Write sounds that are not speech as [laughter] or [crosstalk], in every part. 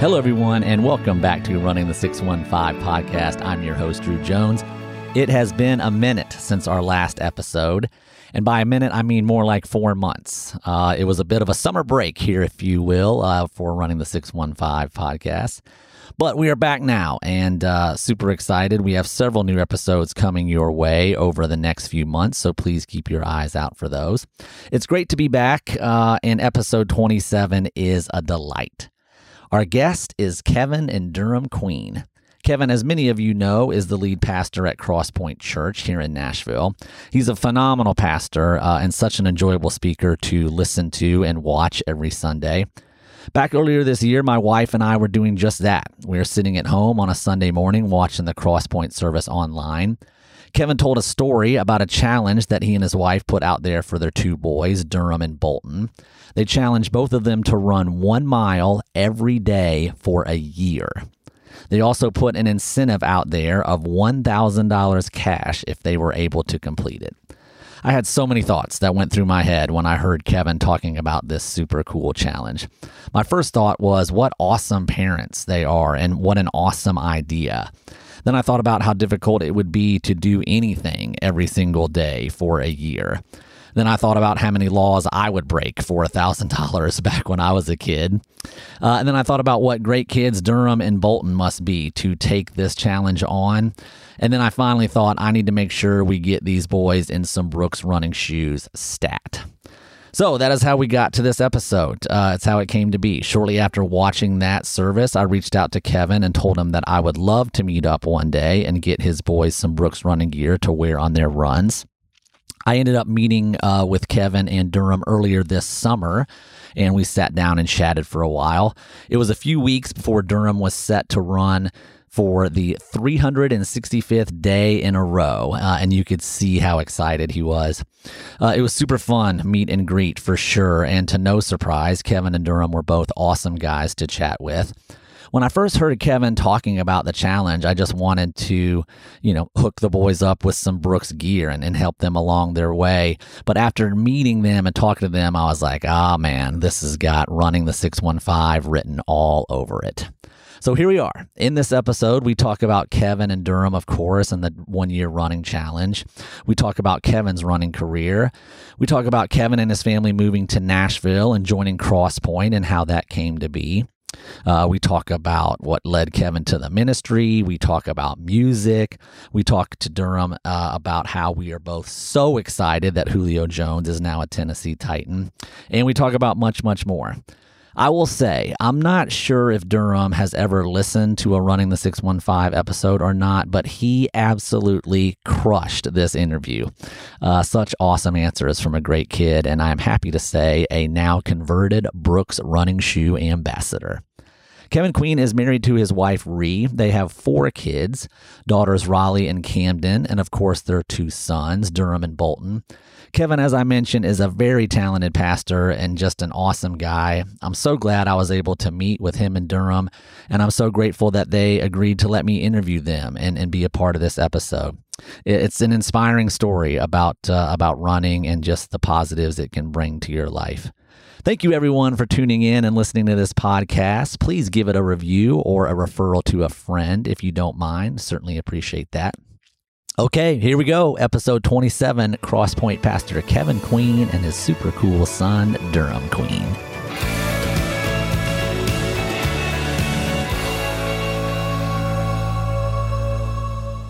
Hello, everyone, and welcome back to Running the 615 podcast. I'm your host, Drew Jones. It has been a minute since our last episode. And by a minute, I mean more like four months. Uh, it was a bit of a summer break here, if you will, uh, for running the 615 podcast. But we are back now and uh, super excited. We have several new episodes coming your way over the next few months, so please keep your eyes out for those. It's great to be back, uh, and episode 27 is a delight. Our guest is Kevin and Durham Queen. Kevin, as many of you know, is the lead pastor at Crosspoint Church here in Nashville. He's a phenomenal pastor uh, and such an enjoyable speaker to listen to and watch every Sunday. Back earlier this year, my wife and I were doing just that. We were sitting at home on a Sunday morning watching the Crosspoint service online. Kevin told a story about a challenge that he and his wife put out there for their two boys, Durham and Bolton. They challenged both of them to run one mile every day for a year. They also put an incentive out there of $1,000 cash if they were able to complete it. I had so many thoughts that went through my head when I heard Kevin talking about this super cool challenge. My first thought was what awesome parents they are and what an awesome idea. Then I thought about how difficult it would be to do anything every single day for a year. Then I thought about how many laws I would break for $1,000 [laughs] back when I was a kid. Uh, and then I thought about what great kids Durham and Bolton must be to take this challenge on. And then I finally thought I need to make sure we get these boys in some Brooks running shoes stat. So that is how we got to this episode. Uh, it's how it came to be. Shortly after watching that service, I reached out to Kevin and told him that I would love to meet up one day and get his boys some Brooks running gear to wear on their runs. I ended up meeting uh, with Kevin and Durham earlier this summer, and we sat down and chatted for a while. It was a few weeks before Durham was set to run for the 365th day in a row, uh, and you could see how excited he was. Uh, it was super fun, meet and greet for sure, and to no surprise, Kevin and Durham were both awesome guys to chat with when I first heard Kevin talking about the challenge, I just wanted to, you know, hook the boys up with some Brooks gear and, and help them along their way. But after meeting them and talking to them, I was like, ah, oh, man, this has got running the 615 written all over it. So here we are. In this episode, we talk about Kevin and Durham, of course, and the one year running challenge. We talk about Kevin's running career. We talk about Kevin and his family moving to Nashville and joining Crosspoint and how that came to be. Uh, we talk about what led Kevin to the ministry. We talk about music. We talk to Durham uh, about how we are both so excited that Julio Jones is now a Tennessee Titan. And we talk about much, much more. I will say, I'm not sure if Durham has ever listened to a Running the 615 episode or not, but he absolutely crushed this interview. Uh, such awesome answers from a great kid, and I'm happy to say a now converted Brooks running shoe ambassador. Kevin Queen is married to his wife, Ree. They have four kids daughters Raleigh and Camden, and of course, their two sons, Durham and Bolton. Kevin, as I mentioned, is a very talented pastor and just an awesome guy. I'm so glad I was able to meet with him in Durham, and I'm so grateful that they agreed to let me interview them and, and be a part of this episode. It's an inspiring story about uh, about running and just the positives it can bring to your life. Thank you, everyone, for tuning in and listening to this podcast. Please give it a review or a referral to a friend if you don't mind. Certainly appreciate that. Okay, here we go. Episode 27 Crosspoint Pastor Kevin Queen and his super cool son, Durham Queen.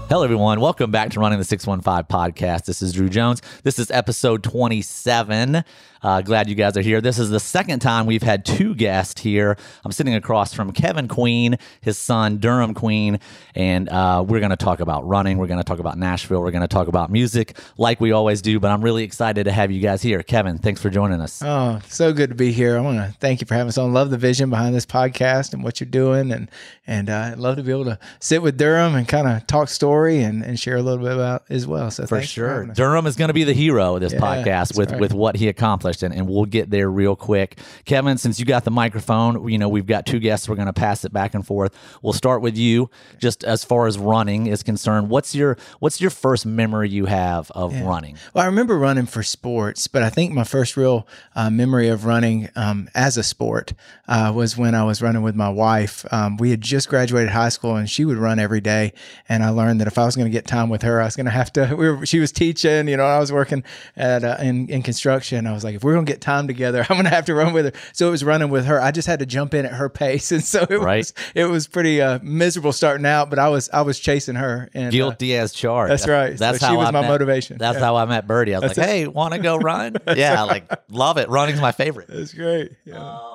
Hello, everyone. Welcome back to Running the 615 podcast. This is Drew Jones. This is episode 27. Uh, glad you guys are here. This is the second time we've had two guests here. I'm sitting across from Kevin Queen, his son Durham Queen, and uh, we're going to talk about running. We're going to talk about Nashville. We're going to talk about music like we always do. But I'm really excited to have you guys here. Kevin, thanks for joining us. Oh, so good to be here. I want to thank you for having us on. Love the vision behind this podcast and what you're doing, and and uh, I'd love to be able to sit with Durham and kind of talk story story and, and share a little bit about as well. So for sure, for Durham is going to be the hero of this yeah, podcast with right. with what he accomplished, and, and we'll get there real quick. Kevin, since you got the microphone, you know we've got two guests. We're going to pass it back and forth. We'll start with you, just as far as running is concerned. What's your what's your first memory you have of yeah. running? Well, I remember running for sports, but I think my first real uh, memory of running um, as a sport uh, was when I was running with my wife. Um, we had just graduated high school, and she would run every day. And I learned that if I was going to get time with her, I was going to have to. [laughs] We were, she was teaching, you know, I was working at uh, in in construction. I was like, if we're going to get time together, [laughs] I'm going to have to run with her. So it was running with her. I just had to jump in at her pace, [laughs] and so it right. was it was pretty uh, miserable starting out. But I was I was chasing her. And, uh, Guilty as charged. That's right. That's so how she was I my met, motivation. That's yeah. how I met Birdie. I was that's like, hey, want to go [laughs] run? yeah, like love it. Running's my favorite. That's great. Yeah. Uh,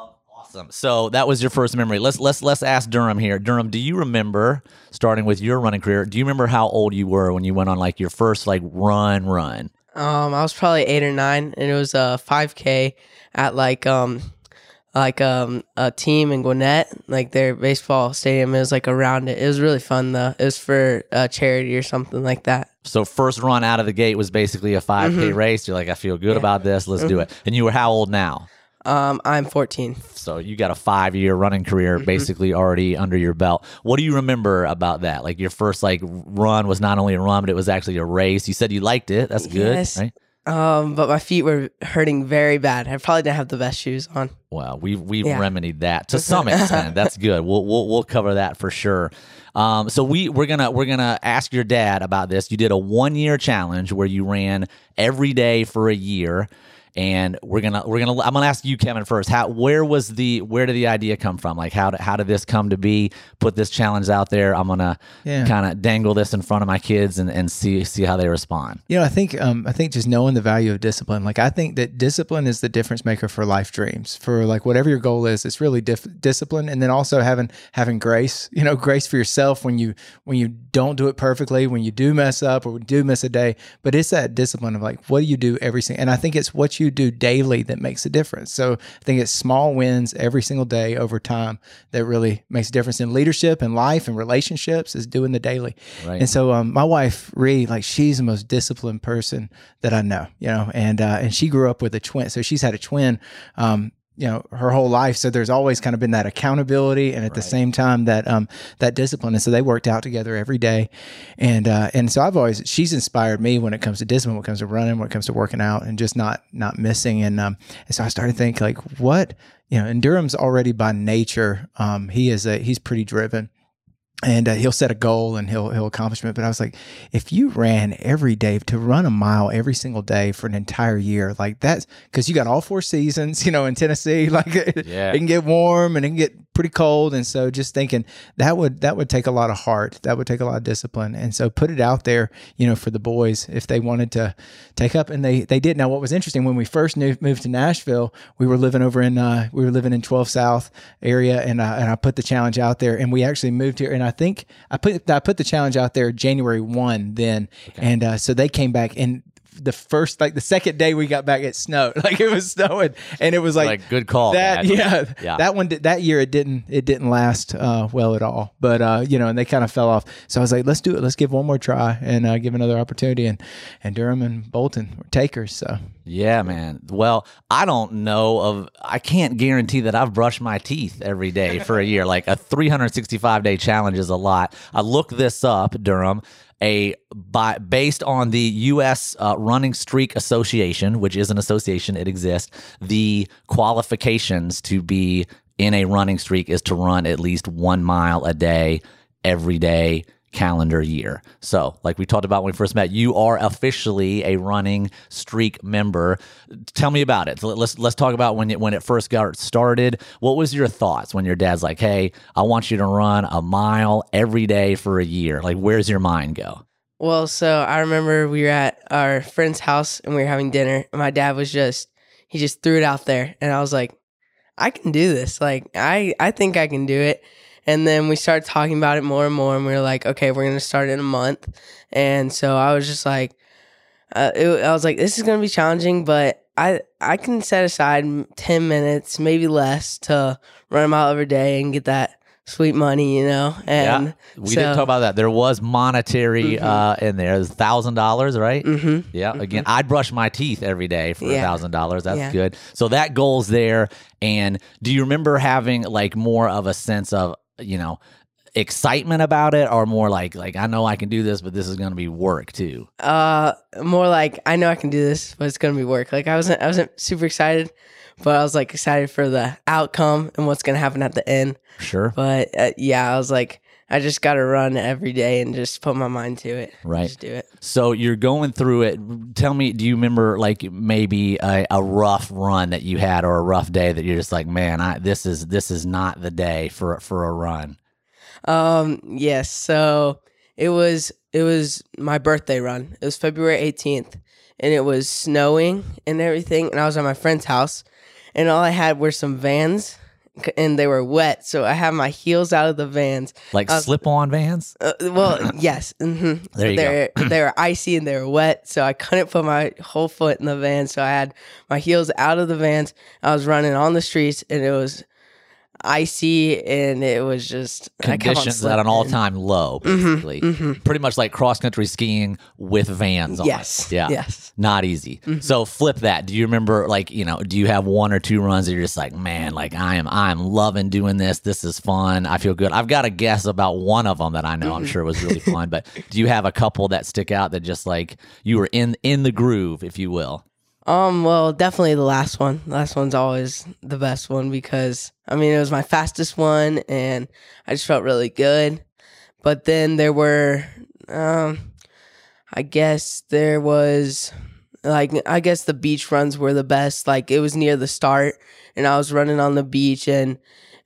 Awesome. So that was your first memory. Let's let's let's ask Durham here. Durham, do you remember starting with your running career? Do you remember how old you were when you went on like your first like run run? Um, I was probably eight or nine, and it was a 5K at like um like um a team in Gwinnett, like their baseball stadium. It was like around it. It was really fun though. It was for a charity or something like that. So first run out of the gate was basically a 5K mm-hmm. race. You're like, I feel good yeah. about this. Let's mm-hmm. do it. And you were how old now? Um, I'm 14. So you got a five year running career mm-hmm. basically already under your belt. What do you remember about that? Like your first like run was not only a run, but it was actually a race. You said you liked it. That's good. Yes. Right? Um, but my feet were hurting very bad. I probably didn't have the best shoes on. Well, we've we've yeah. remedied that to [laughs] some extent. That's good. We'll we'll we'll cover that for sure. Um, so we we're gonna we're gonna ask your dad about this. You did a one year challenge where you ran every day for a year and we're gonna we're gonna I'm gonna ask you, Kevin, first. How where was the where did the idea come from? Like how did, how did this come to be? Put this challenge out there. I'm gonna yeah. kind of dangle this in front of my kids and, and see see how they respond. You know, I think um, I think just knowing the value of discipline. Like I think that discipline is the difference maker for life dreams. For like whatever your goal is, it's really dif- discipline, and then also having having grace. [laughs] You know, grace for yourself when you when you don't do it perfectly, when you do mess up or do miss a day. But it's that discipline of like what do you do every single. And I think it's what you you do daily that makes a difference. So I think it's small wins every single day over time that really makes a difference in leadership and life and relationships is doing the daily. Right. And so um, my wife, Ree, like she's the most disciplined person that I know, you know, and, uh, and she grew up with a twin. So she's had a twin. Um, you know her whole life. So there's always kind of been that accountability and at right. the same time that um that discipline. And so they worked out together every day. And uh and so i've always she's inspired me when it comes to discipline when it comes to running when it comes to working out and just not not missing. And um and so i started to think like what you know and durham's already by nature um he is a he's pretty driven and uh, he'll set a goal and he'll he'll accomplish it. But I was like, if you ran every day to run a mile every single day for an entire year, like that's because you got all four seasons, you know, in Tennessee, [laughs] like yeah. it can get warm and it can get pretty cold and so just thinking that would that would take a lot of heart that would take a lot of discipline and so put it out there you know for the boys if they wanted to take up and they they did now what was interesting when we first moved to Nashville we were living over in uh, we were living in 12 South area and uh, and I put the challenge out there and we actually moved here and I think I put I put the challenge out there January 1 then okay. and uh, so they came back and the first like the second day we got back it snowed. [laughs] Like it was snowing. And it was like, like good call that yeah, yeah. That one did, that year it didn't it didn't last uh, well at all. But uh, you know and they kind of fell off. So I was like let's do it. Let's give one more try and uh, give another opportunity. And and Durham and Bolton were takers so. Yeah man. Well I don't know of I can't guarantee that I've brushed my teeth every day for a year. Like a 365 day challenge is a lot. I looked this up Durham a by based on the U.S. Uh, Running Streak Association, which is an association, it exists. The qualifications to be in a running streak is to run at least one mile a day every day calendar year. So, like we talked about when we first met, you are officially a running streak member. Tell me about it. Let's let's talk about when it when it first got started. What was your thoughts when your dad's like, "Hey, I want you to run a mile every day for a year." Like, where's your mind go? Well, so I remember we were at our friend's house and we were having dinner. And my dad was just he just threw it out there, and I was like, "I can do this. Like, I I think I can do it." And then we started talking about it more and more, and we were like, okay, we're gonna start in a month. And so I was just like, uh, it, I was like, this is gonna be challenging, but I I can set aside ten minutes, maybe less, to run a mile every day and get that sweet money, you know. And yeah, we so, didn't talk about that. There was monetary uh, in there. It thousand dollars, right? mhm. Yeah. Again, I'd brush my teeth every day for a thousand dollars. That's Yeah. good. So that goal's there. And do you remember having like more of a sense of you know excitement about it, or more like like I know I can do this, but this is going to be work too. Uh, more like I know I can do this, but it's gonna be work. Like I wasn't, I wasn't super excited, but I was like excited for the outcome and what's gonna happen at the end. Sure. But uh, yeah, I was like, I just gotta run every day and just put my mind to it. Right. Just do it. So you're going through it. Tell me, do you remember like maybe a, a rough run that you had or a rough day that you're just like, man, I this is this is not the day for for a run. Um, yes. So it was it was my birthday run. It was February 18th, and it was snowing and everything. And I was at my friend's house, and all I had were some Vans, and they were wet. So I had my heels out of the Vans. Like Uh, slip on vans. Uh, well, [laughs] yes. hmm There you they Were, they were icy and they were wet, so I couldn't put my whole foot in the van. So I had my heels out of the vans. I was running on the streets, and it was icy, and it was just I kept on Conditions at an all time low, mm-hmm, basically. Mm-hmm. Pretty much like cross country skiing with vans on. Yes. Yeah. Yes. Not easy. Mm-hmm. So flip that. Do you remember like, you know, do you have one or two runs that you're just like, man, like I am I am loving doing this. This is fun. I feel good. I've got a guess about one of them that I know I'm sure was really fun, but do you have a couple that stick out that just like you were in in the groove, if you will? Um. Well, definitely the last one. Last one's always the best one because I mean it was my fastest one, and I just felt really good. But then there were, um, I guess there was, like I guess the beach runs were the best. Like it was near the start, and I was running on the beach, and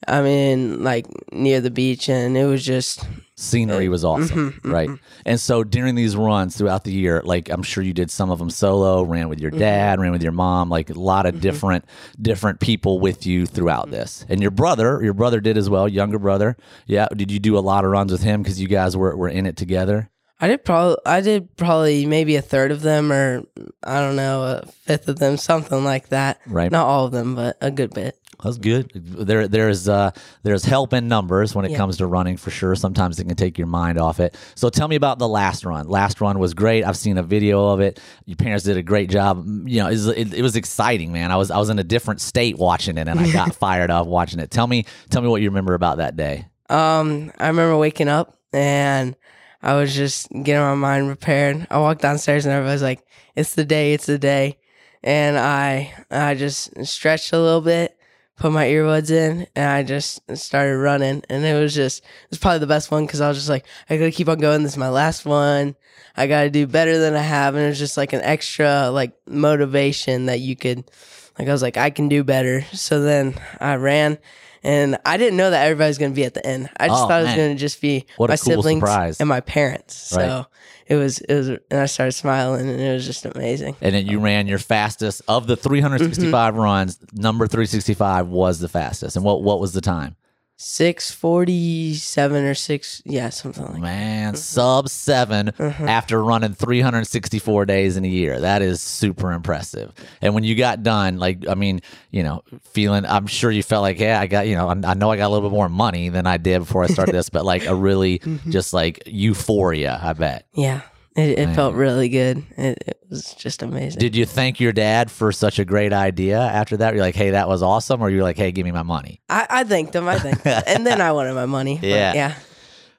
I mean like near the beach, and it was just Scenery was awesome, mhm, right? And so during these runs throughout the year, like I'm sure you did some of them solo, ran with your mm-hmm. dad, ran with your mom, like a lot of mm-hmm. different different people with you throughout this. And your brother, your brother did as well, younger brother. Yeah, did you do a lot of runs with him because you guys were were in it together? I did probably I did probably maybe a third of them or I don't know a fifth of them something like that. Right. Not all of them, but a good bit. That's good. There, there's, uh, there's help in numbers when it Yeah. comes to running for sure. Sometimes it can take your mind off it. So tell me about the last run. Last run was great. I've seen a video of it. Your parents did a great job. You know, it was, it, it was exciting, man. I was, I was in a different state watching it, and I got [laughs] fired up watching it. Tell me, tell me what you remember about that day. Um, I remember waking up and I was just getting my mind prepared. I walked downstairs and everybody's like, "It's the day, it's the day," and I I just stretched a little bit, put my earbuds in, and I just started running. And it was just it was probably the best one because I was just like, I gotta keep on going. This is my last one. I gotta do better than I have, and it was just like an extra like motivation that you could. Like I was like, I can do better. So then I ran, and I didn't know that everybody's gonna be at the end. I just Oh, thought it was gonna just be What my cool siblings surprise. and my parents. So Right. It was it was, and I started smiling, and it was just amazing. And then you ran your fastest of the 365 runs. Number 365 was the fastest. And what, what was the time? Six forty seven or six, yeah, something like. that. Man, mm-hmm. sub 7 mm-hmm. after running 364 days in a year. That is super impressive. And when you got done, like, I mean, you know, feeling, I'm sure you felt like, yeah, I got, you know, I, I know I got a little bit more money than I did before I started this, but like a really [laughs] mm-hmm. just like euphoria, I bet. Yeah, it, it felt really good. It, it was just amazing. Did you thank your dad for such a great idea after that? You're like, hey, that was awesome. Or you're like, hey, give me my money. I, I thanked him. I thanked him, and then I wanted my money. but Yeah. yeah.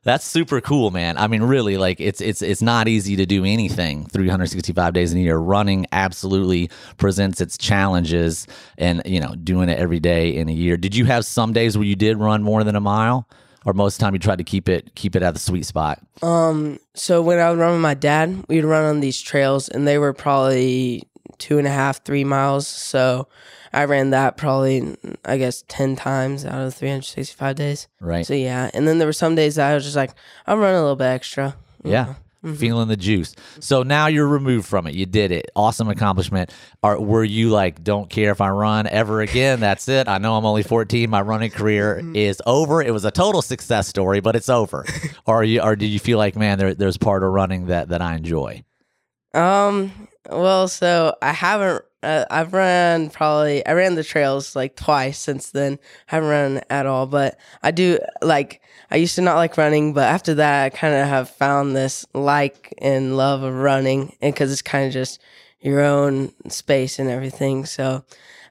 That's super cool, man. I mean, really, like it's it's it's not easy to do anything 365 days in a year. Running absolutely presents its challenges, and you know, doing it every day in a year. Did you have some days where you did run more than a mile, or most of the time you tried to keep it keep it at the sweet spot? Um. So when I would run with my dad, we'd run on these trails, and they were probably two and a half, three miles. So I ran that probably, I guess, ten times out of three hundred sixty-five days. Right? So yeah, and then there were some days that I was just like, I'm running a little bit extra. Yeah. Feeling the juice. So now you're removed from it. You did it. Awesome accomplishment. Are were you like, don't care if I run ever again? That's it. I know I'm only 14. My running career is over. It was a total success story, but it's over. or [laughs] are you or did you feel like, man, there, there's part of running that that I enjoy? Um. Well, so I haven't uh, I've run probably I ran the trails like twice since then. I haven't run at all, but I do like I used to not like running, but after that I kind of have found this like and love of running, and because it's kind of just your own space and everything. So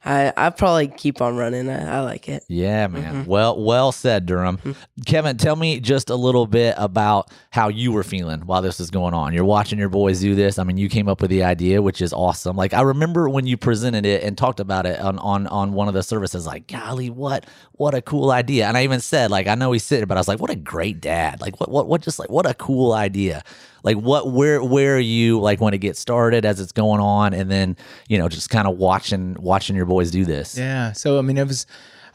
I I probably keep on running. I, I like it. Yeah, man. Mm-hmm. Well, well said, Durham. Mm-hmm. Kevin, tell me just a little bit about how you were feeling while this was going on. You're watching your boys do this. I mean, you came up with the idea, which is awesome. Like I remember when you presented it and talked about it on on on one of the services. Like, golly, what what a cool idea! And I even said, like, I know he's sitting, but I was like, what a great dad! Like, what what what just like what a cool idea! Like, what where where are you like when it gets started as it's going on, and then you know just kind of watching watching your boys do this. Yeah. So I mean, it was.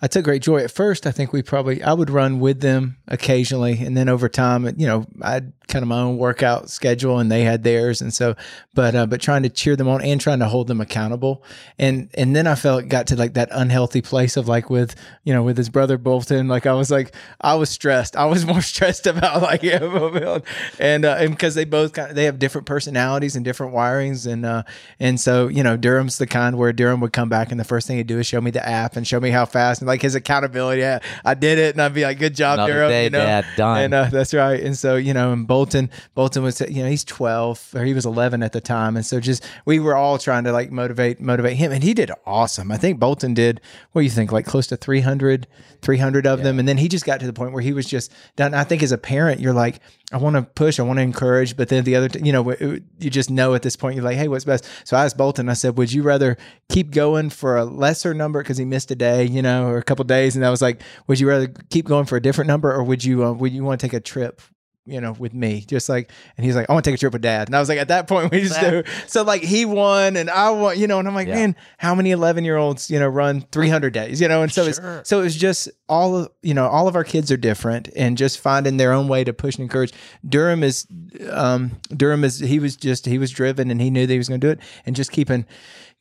I took great joy. At first. I think we probably I would run with them occasionally, and then over time, you know, I had kind of my own workout schedule, and they had theirs, and so, but uh, but trying to cheer them on and trying to hold them accountable, and and then I felt it got to like that unhealthy place of like with you know with his brother Bolton, like I was like I was stressed. I was [laughs] more stressed about like yeah, and uh, and because they both kind of they have different personalities and different wirings, and uh, and so you know Durham's the kind where Durham would come back and the first thing he'd do is show me the app and show me how fast and like his accountability. Yeah, I did it, and I'd be like, "Good job, Another Durham." day, you know, Dad, done. and uh, that's right. And so you know, and Bolton, Bolton was you know he's twelve or he was eleven at the time, and so just we were all trying to like motivate motivate him, and he did awesome. I think Bolton did what do you think like close to 300, 300 of them, and then he just got to the point where he was just done. I think as a parent, you're like, I want to push, I want to encourage, but then the other, t- you know, you just know at this point, you're like, hey, what's best? So I asked Bolton, I said, would you rather keep going for a lesser number because he missed a day, you know, or a couple days, and I was like, would you rather keep going for a different number, or would you, uh, would you want to take a trip? You know, with me, just like, and he's like, I want to take a trip with dad. And I was like, at that point, we just do. [laughs] So, like, he won and I won, you know, and I'm like, Yeah. man, how many 11 year olds, you know, run 300 days, you know? And so Sure. it's, so it was just all of, you know, all of our kids are different and just finding their own way to push and encourage. Durham is, um, Durham is, he was just, he was driven and he knew that he was going to do it and just keeping,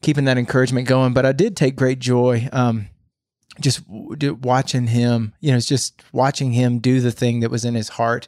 keeping that encouragement going. But I did take great joy, um, just watching him, you know, it's just watching him do the thing that was in his heart,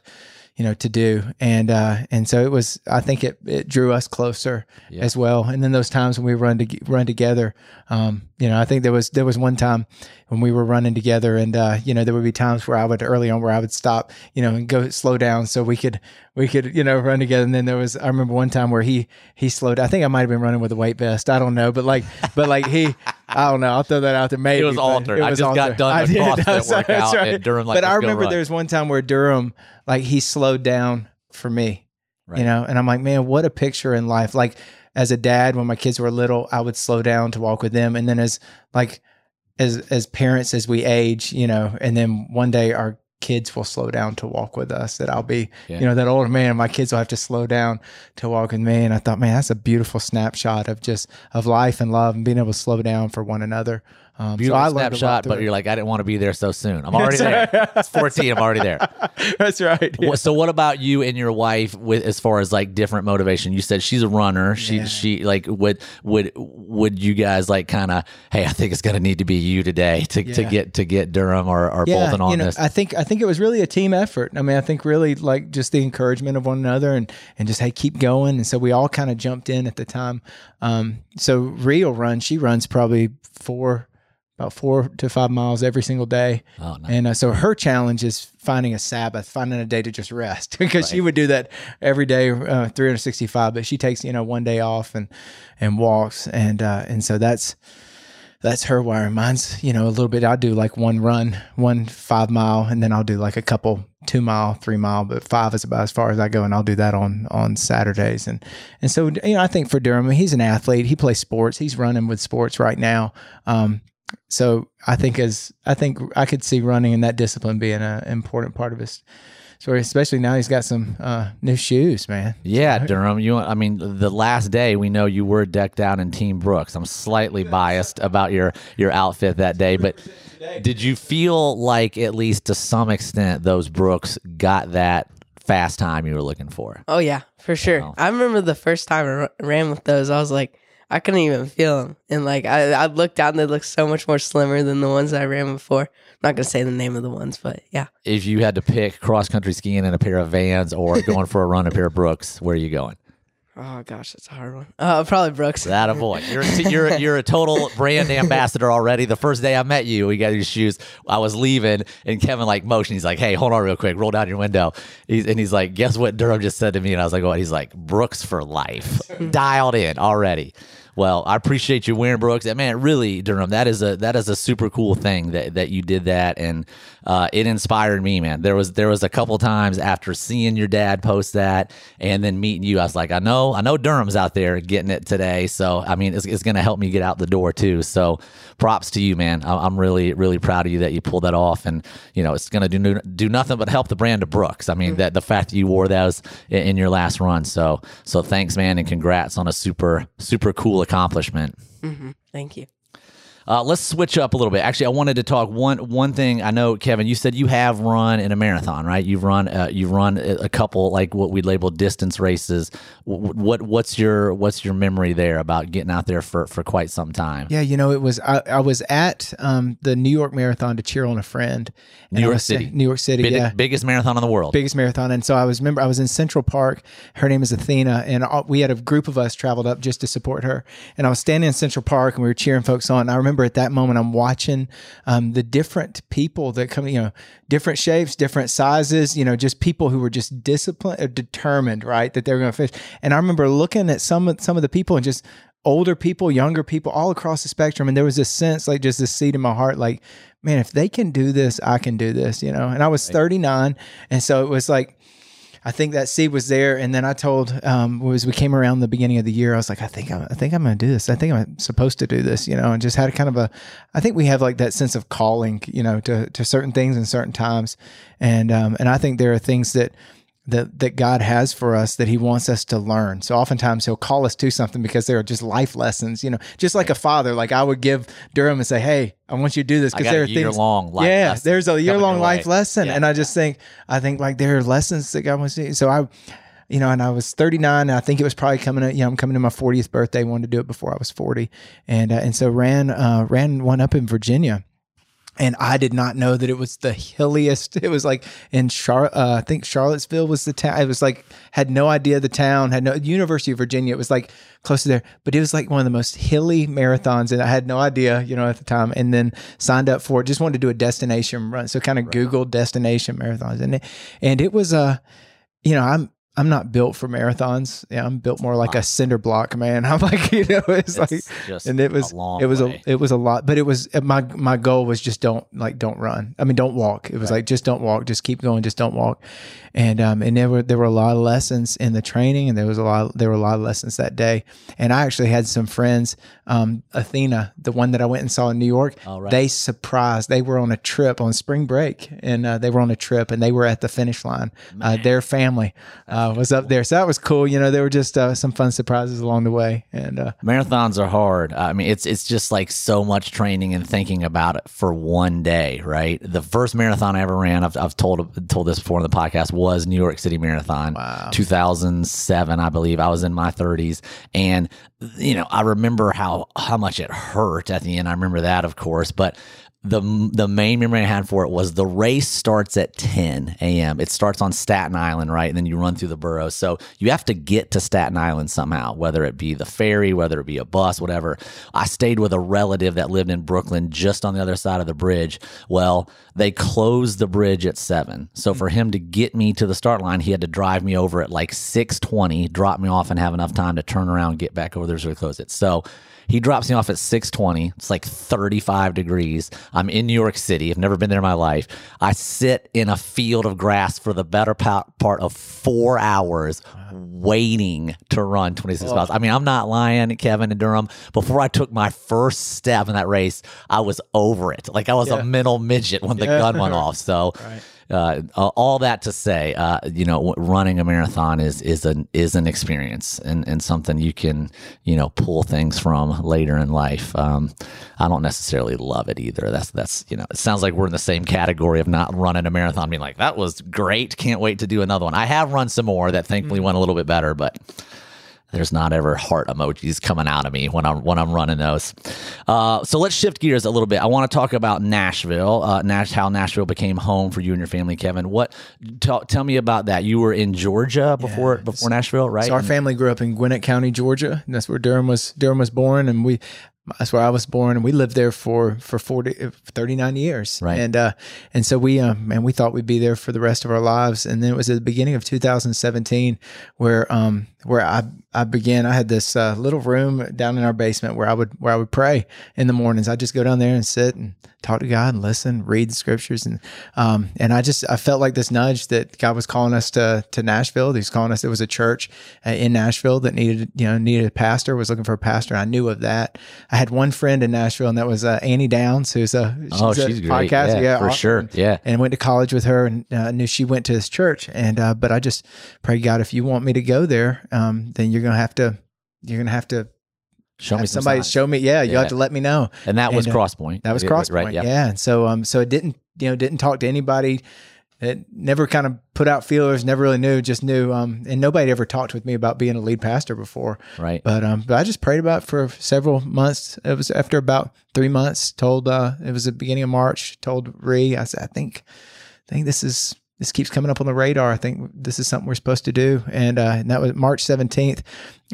you know, to do. And, uh, and so it was, I think it, it drew us closer as well. And then those times when we run to run together, um, you know, I think there was, there was one time when we were running together and, uh, you know, there would be times where I would early on where I would stop, you know, and go slow down so we could, we could, you know, run together. And then there was, I remember one time where he, he slowed, I think I might've been running with a weight vest. I don't know, but like, but like he, I don't know. I'll throw that out there. Maybe It was altered. I just got done did. CrossFit [laughs] That's workout, That's right. Durham, like, but I remember there was one time where Durham, like, he slowed down for me, Right. you know, and I'm like, man, what a picture in life. Like, as a dad, when my kids were little, I would slow down to walk with them, and then as like as as parents, as we age, you know, and then one day our kids will slow down to walk with us that I'll be Yeah. you know that older man my kids will have to slow down to walk with me and I thought man that's a beautiful snapshot of just of life and love and being able to slow down for one another um, Beautiful so I learned a lot snapshot, but it. you're like, I didn't want to be there so soon. I'm [laughs] already there. It's 14. I'm already there. [laughs] that's right yeah. So what about you and your wife with as far as like different motivation? You said she's a runner. She Yeah. she like would would would you guys like kind of hey I think it's gonna need to be you today to, to get to get Durham or, or Bolton on you know, this. I think I think it was really a team effort. I mean, I think really like just the encouragement of one another and and just hey, keep going. And so we all kind of jumped in at the time. Um, so Rio run, she runs probably four, about four to five miles every single day. oh no. And uh, so her challenge is finding a Sabbath, finding a day to just rest [laughs] because she would do that every day, uh, 365. But she takes you know one day off and and walks, and uh, and so that's that's her wiring. Mine's you know a little bit. I'll do like one run, one five mile, and then I'll do like a couple two mile, three mile, but five is about as far as I go, and I'll do that on on Saturdays. And and so you know I think for Durham, he's an athlete. He plays sports. He's running with sports right now. Um, so I think as I think I could see running in that discipline being an important part of his story, especially now he's got some uh, new shoes, man. Yeah, Durham. You, I mean, the last day we know you were decked out in Team Brooks. I'm slightly biased about your your outfit that day, but did you feel like at least to some extent those Brooks got that fast time you were looking for? Oh yeah, for sure. Wow. I remember the first time I ran with those. I was like, I couldn't even feel them, and like I, I looked down, they looked so much more slimmer than the ones I ran before. I'm not gonna say the name of the ones, but yeah. If you had to pick cross country skiing in a pair of Vans or [laughs] going for a run in a pair of Brooks, where are you going? Oh gosh, that's a hard one. Uh, probably Brooks. [laughs] That a boy. You're you're [laughs] you're a total brand ambassador already. The first day I met you, we got your shoes. I was leaving, and Kevin like motion. He's like, "Hey, hold on real quick. Roll down your window." He's, and he's like, "Guess what?" Durham just said to me, and I was like, "What?" He's like, "Brooks for life." Dialed in already. Well, I appreciate you wearing Brooks. And man, really, Durham, that is a that is a super cool thing that, that you did that, and uh, it inspired me, man. There was there was a couple times after seeing your dad post that, and then meeting you, I was like, I know, I know Durham's out there getting it today. So I mean, it's, it's going to help me get out the door too. So props to you, man. I'm really really proud of you that you pulled that off, and you know, it's going to do do nothing but help the brand of Brooks. I mean, mm-hmm. that the fact that you wore those in, in your last run. So so thanks, man, and congrats on a super super cool accomplishment. Mm-hmm. Thank you. Uh, let's switch up a little bit. Actually, I wanted to talk one one thing. I know, Kevin, you said you have run in a marathon, right? You've run uh, you've run a couple like what we label distance races. What what's your what's your memory there about getting out there for for quite some time? Yeah, you know, it was I, I was at um, the New York Marathon to cheer on a friend. New York City, New York City, Big, yeah, biggest marathon in the world, biggest marathon. And so I was remember I was in Central Park. Her name is Athena, and we had a group of us traveled up just to support her. And I was standing in Central Park, and we were cheering folks on. I remember at that moment I'm watching um, the different people that come, you know, different shapes, different sizes, you know, just people who were just disciplined, or determined, right, that they were going to fish. And I remember looking at some of some of the people and just older people, younger people, all across the spectrum, and there was this sense, like just this seed in my heart, like, man, if they can do this, I can do this, you know. And I was 39, and so it was like I think that seed was there. And then I told, um, as we came around the beginning of the year, I was like, I think I'm, I think I'm going to do this. I think I'm supposed to do this, you know, and just had kind of a, I think we have like that sense of calling, you know, to, to certain things in certain times. And, um, and I think there are things that, that that God has for us that He wants us to learn. So oftentimes He'll call us to something because there are just life lessons, you know, just like a father. Like I would give Durham and say, "Hey, I want you to do this because there are things long. yeah, there's a year long life lesson, yeah. and I just think I think like there are lessons that God wants to. So I. You know, and I was 39, and I think it was probably coming. To, you know, I'm coming to my 40th birthday. Wanted to do it before I was 40, and uh, and so ran uh, ran one up in Virginia, and I did not know that it was the hilliest. [laughs] It was like in Char, uh, I think Charlottesville was the town. It was like had no idea the town had no University of Virginia. It was like close to there, but it was like one of the most hilly marathons, and I had no idea, you know, at the time. And then signed up for it. Just wanted to do a destination run, so kind of right. Googled destination marathons, and it, and it was a, uh, you know, I'm I'm not built for marathons. Yeah, I'm built more like a cinder block man. [laughs] I'm like, you know, it's, it's like, and it was, it was way. a, it was a lot, but it was my my goal was just don't like don't run. I mean, don't walk. It was right. like just don't walk, just keep going, just don't walk. And um and there were there were a lot of lessons in the training, and there was a lot there were a lot of lessons that day. And I actually had some friends, um, Athena, the one that I went and saw in New York. Right. They surprised. They were on a trip on spring break, and uh, they were on a trip, and they were at the finish line. Uh, their family. Uh, uh, was up there. So that was cool. You know, there were just uh, some fun surprises along the way. And uh, marathons are hard. I mean, it's it's just like so much training and thinking about it for one day, right? The first marathon I ever ran, I've, I've told told this before in the podcast, was New York City Marathon, wow. 2007, I believe. I was in my 30s, and you know, I remember how how much it hurt at the end. I remember that, of course, but the the main memory I had for it was the race starts at 10 a.m. It starts on Staten Island, right? And then you run through the boroughs. So you have to get to Staten Island somehow, whether it be the ferry, whether it be a bus, whatever. I stayed with a relative that lived in Brooklyn just on the other side of the bridge. Well, they closed the bridge at 7. So for him to get me to the start line, he had to drive me over at like 6:20, drop me off and have enough time to turn around, get back over there so we close it. So he drops me off at 620. It's like 35 degrees. I'm in New York City. I've never been there in my life. I sit in a field of grass for the better part of four hours waiting to run 26 oh. miles. I mean, I'm not lying, Kevin and Durham. Before I took my first step in that race, I was over it. Like I was yeah. a mental midget when the yeah. gun went [laughs] off. So, right uh, all that to say, uh, you know, running a marathon is is an is an experience and, and something you can you know pull things from later in life. Um, I don't necessarily love it either. That's that's you know, it sounds like we're in the same category of not running a marathon, being like that was great, can't wait to do another one. I have run some more that thankfully mm-hmm. went a little bit better, but there's not ever heart emojis coming out of me when I'm when I'm running those. Uh, so let's shift gears a little bit. I want to talk about Nashville, uh, Nash, how Nashville became home for you and your family, Kevin. What? Tell, tell me about that. You were in Georgia before before Nashville, right? So our family grew up in Gwinnett County, Georgia. And that's where Durham was Durham was born, and we that's where I was born, and we lived there for for 40, 39 years. Right. And uh, and so we um and we thought we'd be there for the rest of our lives. And then it was at the beginning of 2017 where um where I I began. I had this uh, little room down in our basement where I would where I would pray in the mornings. I just go down there and sit and talk to God and listen, read the scriptures, and um and I just I felt like this nudge that God was calling us to to Nashville. He was calling us. It was a church uh, in Nashville that needed you know needed a pastor. Was looking for a pastor. I knew of that. I had one friend in Nashville, and that was uh, Annie Downs, who's a she's oh, a she's great. podcaster. Yeah, for awesome. sure. Yeah. And went to college with her, and uh, knew she went to this church. And uh, but I just prayed God, if you want me to go there, um, then you're gonna have to you're gonna have to Show me some somebody signs. show me. Yeah, you Yeah. have to let me know. And that was and, uh, Crosspoint. That was Crosspoint, right? Yeah. yeah. And so, um, so it didn't, you know, didn't talk to anybody. It never kind of put out feelers. Never really knew. Just knew. Um, and nobody ever talked with me about being a lead pastor before. Right. But um, but I just prayed about it for several months. It was after about three months. Told uh, it was the beginning of March. Told Ree, I said, I think, I think this is this keeps coming up on the radar. I think this is something we're supposed to do. And, uh, and that was March seventeenth.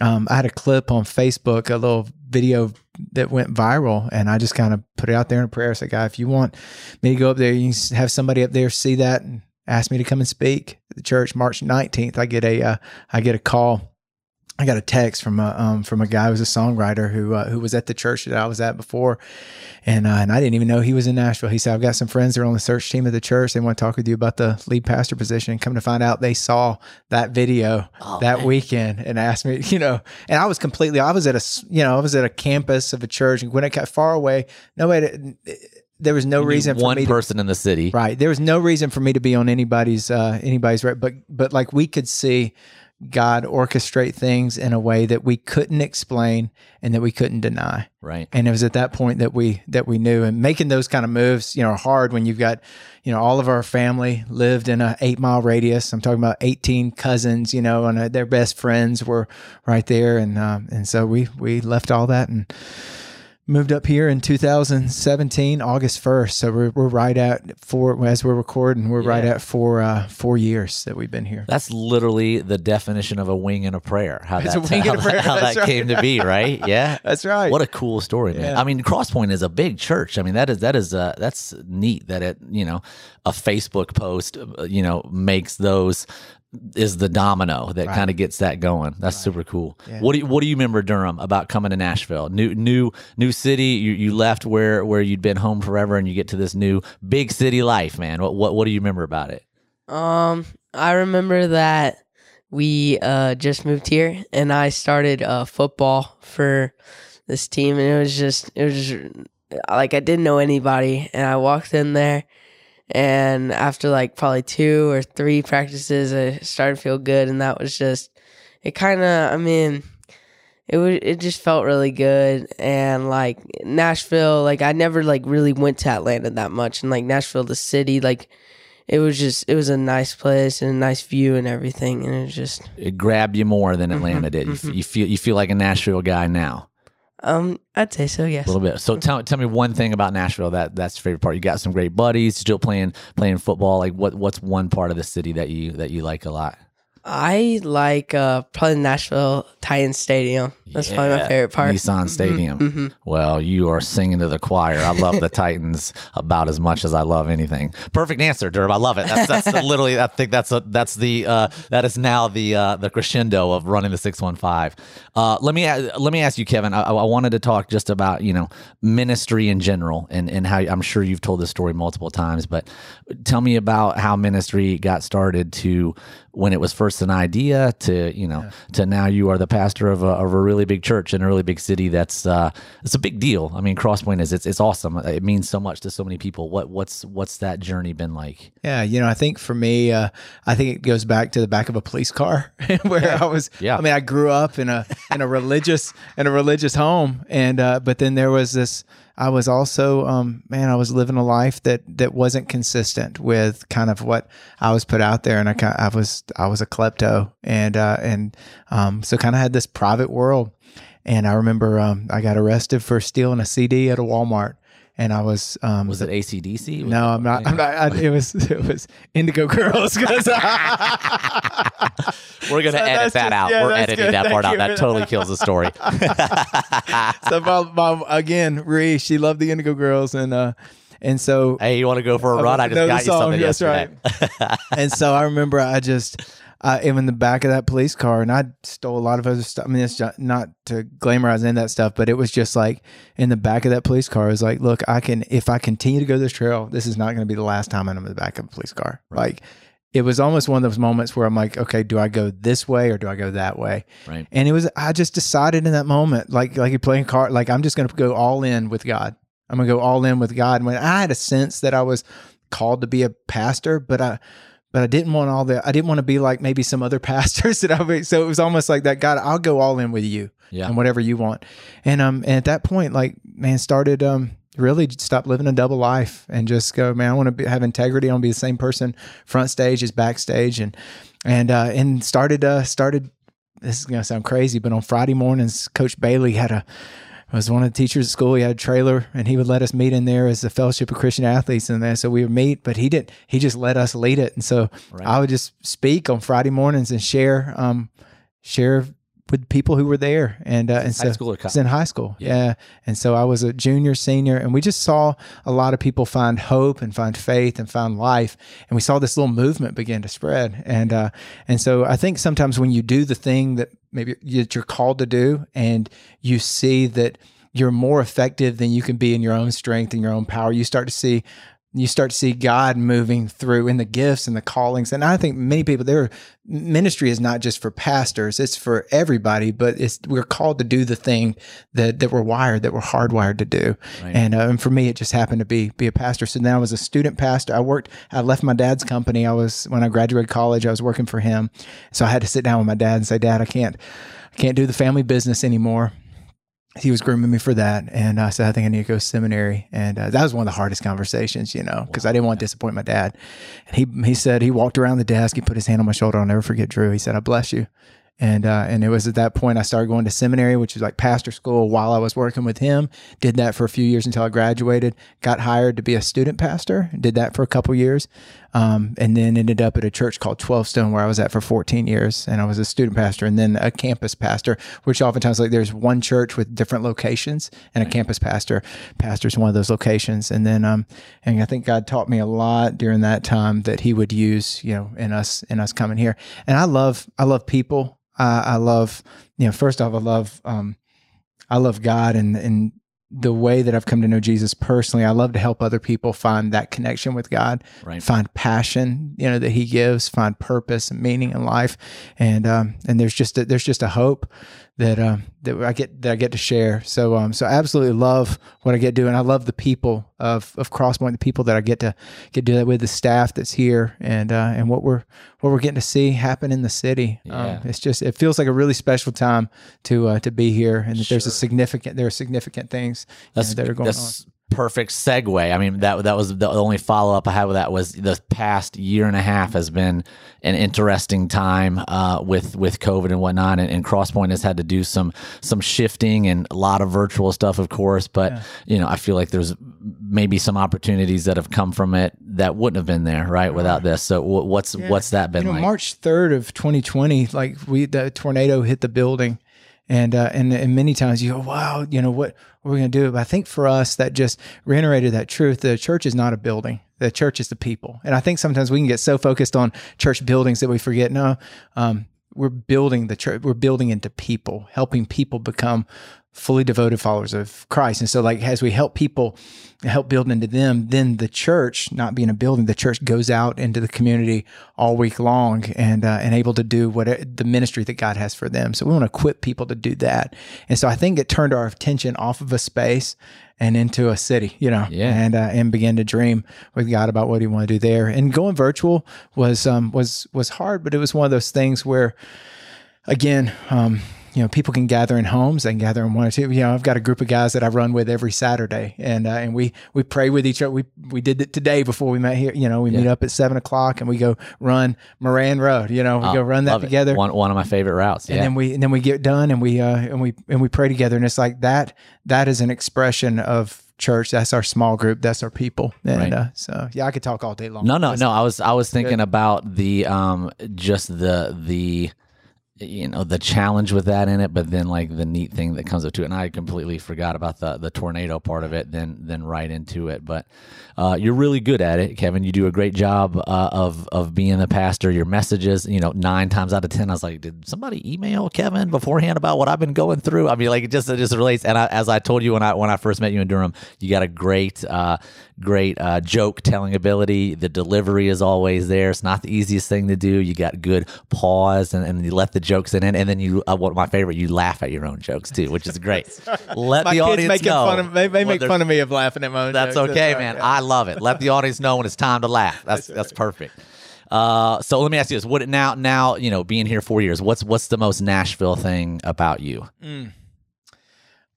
Um, I had a clip on Facebook, a little video that went viral, and I just kind of put it out there in a prayer. I said, God, if you want me to go up there, you can have somebody up there see that and ask me to come and speak at the church. March nineteenth, I get a uh, I get a call I got a text from a um, from a guy who was a songwriter who uh, who was at the church that I was at before, and uh, and I didn't even know he was in Nashville. He said, "I've got some friends that are on the search team at the church. They want to talk with you about the lead pastor position." And come to find out, they saw that video Oh, that man. weekend and asked me, [laughs] you know, and I was completely, I was at a you know, I was at a campus of a church in Gwinnett, far away. Nobody, there was no reason for one me to person in the city. Right. There was no reason for me to be on anybody's uh anybody's right, but but like we could see God orchestrate things in a way that we couldn't explain and that we couldn't deny. Right. And it was at that point that we that we knew and making those kind of moves, you know, are hard when you've got, you know, all of our family lived in a 8 mile radius. I'm talking about 18 cousins, you know, and uh, their best friends were right there and um and so we we left all that and moved up here in 2017 august 1st so we're, we're right at four as we're recording we're right at four uh four years that we've been here That's literally the definition of a wing and a prayer. How It's that, a wing [laughs] how, prayer, how that right. came to be, right? [laughs] Yeah. that's right What a cool story, man. Yeah. I mean, Crosspoint is a big church. I mean, that is that is uh, that's neat that it you know a Facebook post uh, you know makes those is the domino that Right. kind of gets that going. That's super cool. Yeah. What do you, what do you remember Durham about coming to Nashville? New new new city. You you left where where you'd been home forever, and you get to this new big city life, man. What what what do you remember about it? Um, I remember that we uh just moved here, and I started uh football for this team, and it was just it was just, like I didn't know anybody, and I walked in there, and after like probably two or three practices, I started to feel good, and that was just it. Kind of, I mean. It was. It just felt really good, and like Nashville, like I never like really went to Atlanta that much, and like Nashville, the city, like it was just it was a nice place and a nice view and everything and it just It grabbed you more than Atlanta did. You, f- mhm. you feel you feel like a Nashville guy now. Um i'd say so yes a little bit. So tell tell me one thing about Nashville that that's your favorite part. You got some great buddies, still playing playing football. Like what what's one part of the city that you that you like a lot? I like uh probably nashville titan stadium that's probably my favorite part Nissan Stadium. hmm Well, you are singing to the choir. I love the [laughs] Titans about as much as I love anything. Perfect answer, Derb. I love it. That's, that's [laughs] literally. I think that's a, that's the uh, that is now the uh, the crescendo of running the six one five. Uh, let me let me ask you, Kevin. I, I wanted to talk just about you know ministry in general and and how I'm sure you've told this story multiple times, but tell me about how ministry got started to when it was first an idea to you know to now you are the pastor of a, of a really big church in a really big city that's uh it's a big deal i mean crosspoint is it's, it's awesome it means so much to so many people what what's what's that journey been like Yeah, you know, I think for me, uh, I think it goes back to the back of a police car [laughs] where I was. Yeah. I mean, I grew up in a in a religious in a religious home, and uh, but then there was this. I was also, um, man, I was living a life that that wasn't consistent with kind of what I was put out there, and I kind, I was, I was a klepto, and uh, and um, so kind of had this private world. And I remember um, I got arrested for stealing a CD at a Walmart, and I was um, Was it ACDC? no, I'm not. I'm not. I, it was [laughs] it was Indigo Girls. [laughs] We're gonna So edit that just- out. yeah, We're editing good. that part out. That totally kills the story. [laughs] so my, again, Ree, she loved the Indigo Girls, and uh, and so hey, you want to go for a run? I just got you something that's yesterday. and so I remember I just I am in the back of that police car and I stole a lot of other stuff. I mean, it's just not to glamorize any of that stuff, but it was just like in the back of that police car. It was like, look, I can if I continue to go this trail, this is not going to be the last time I'm in the back of a police car. Like it was almost one of those moments where I'm like, okay, do I go this way or do I go that way? Right. And it was I just decided in that moment, like like you're playing card, like I'm just going to go all in with God. I'm going to go all in with God. And when I had a sense that I was called to be a pastor, but I but I didn't want all the I didn't want to be like maybe some other [laughs] pastors that I so it was almost like that God I'll go all in with you Yeah. and whatever you want and um and at that point like man started um really stop living a double life and just go man I want to be, have integrity I want to be the same person front stage as backstage and and uh and started uh started this is gonna sound crazy but on Friday mornings Coach Bailey had a was one of the teachers at school. He had a trailer, and he would let us meet in there as the Fellowship of Christian Athletes, and then so we would meet. But he didn't. He just let us lead it, and so Right. I would just speak on Friday mornings and share, um, share with people who were there, and uh, and so High school or college? in high school, Yeah. yeah. And so I was a junior, senior, and we just saw a lot of people find hope and find faith and find life, and we saw this little movement begin to spread. And uh, and so I think sometimes when you do the thing that maybe that you're called to do, and you see that you're more effective than you can be in your own strength and your own power, you start to see you start to see God moving through in the gifts and the callings. And I think many people there ministry is not just for pastors, it's for everybody, but it's we're called to do the thing that that we're wired, that we're hardwired to do. Right. And uh, and for me it just happened to be be a pastor. So then I was a student pastor. I worked I left my dad's company. I was when I graduated college, I was working for him. So I had to sit down with my dad and say, "Dad, I can't I can't do the family business anymore." He was grooming me for that. And I said, I think I need to go to seminary. And uh, that was one of the hardest conversations, you know, because I didn't want to disappoint my dad. And he, he said, he walked around the desk, he put his hand on my shoulder. I'll never forget Drew. He said, I bless you. And, uh, and it was at that point I started going to seminary, which was like pastor school while I was working with him. Did that for a few years until I graduated, got hired to be a student pastor, did that for a couple years. Um, and then ended up at a church called 12 Stone where I was at for 14 years. And I was a student pastor and then a campus pastor, which oftentimes like there's one church with different locations and a campus pastor pastors one of those locations. And then, um, and I think God taught me a lot during that time that he would use, you know, in us, in us coming here. And I love, I love people. Uh, I love, you know, first off, I love, um, I love God and, and the way that I've come to know Jesus personally. I love to help other people find that connection with God, Right. find passion, you know, that He gives, find purpose and meaning in life, and um, and there's just a, there's just a hope that um, that I get that I get to share. So um, so I absolutely love what I get doing. I love the people of of Crosspoint, the people that I get to get to do that with, the staff that's here, and uh, and what we're what we're getting to see happen in the city. Yeah. Um, it's just it feels like a really special time to uh, to be here, and that there's a significant there are significant things you know, that are going on. Perfect segue. I mean that that was the only follow up I had with that was the past year and a half has been an interesting time uh, with with COVID and whatnot, and, and Crosspoint has had to do some some shifting and a lot of virtual stuff, of course. But you know, I feel like there's maybe some opportunities that have come from it that wouldn't have been there right without this. So wh- what's what's that been you know, like? March third of 2020, like we the tornado hit the building, and uh, and and many times you go, wow, you know what, what are we gonna do? But I think for us that just reiterated that truth. The church is not a building. The church is the people. And I think sometimes we can get so focused on church buildings that we forget. No, um, we're building the church. We're building into people, helping people become fully devoted followers of Christ. And so, like as we help people, help build into them, then the church, not being a building, the church goes out into the community all week long and uh, and able to do what the ministry that God has for them. So we want to equip people to do that. And so I think it turned our attention off of a space and into a city, you know, Yeah. and uh, and begin to dream with God about what He wanted to do there. And going virtual was um, was was hard, but it was one of those things where again, um, you know, people can gather in homes. and gather in one or two. You know, I've got a group of guys that I run with every Saturday, and uh, and we we pray with each other. We we did it today before we met here. You know, we meet up at seven o'clock and we go run Moran Road. You know, we Oh, go run that it. together. One one of my favorite routes. Yeah. and then we and then we get done and we uh and we and we pray together and it's like that that is an expression of church that's our small group that's our people and Right. uh, so yeah i could talk all day long No, no, That's- no. I was I was thinking about the um just the the you know the challenge with that in it, but then like the neat thing that comes up to it. And I completely forgot about the the tornado part of it. Then then right into it. But uh, you're really good at it, Kevin. You do a great job uh, of of being the pastor. Your messages, you know, nine times out of ten, I was like, did somebody email Kevin beforehand about what I've been going through? I mean, like it just it just relates. And I, as I told you when I when I first met you in Durham, you got a great uh, great uh, joke telling ability. The delivery is always there. It's not the easiest thing to do. You got good pause and, and you let the jokes in, and, and then you uh, what my favorite, you laugh at your own jokes too, which is [laughs] great. Let my the kids audience making know. fun of they, they make fun of me of laughing at my own That's jokes. okay, man. right. I love it. Let the [laughs] audience know when it's time to laugh. That's that's perfect. Uh, so let me ask you this: What now? Now you know, being here four years, what's what's the most Nashville thing about you?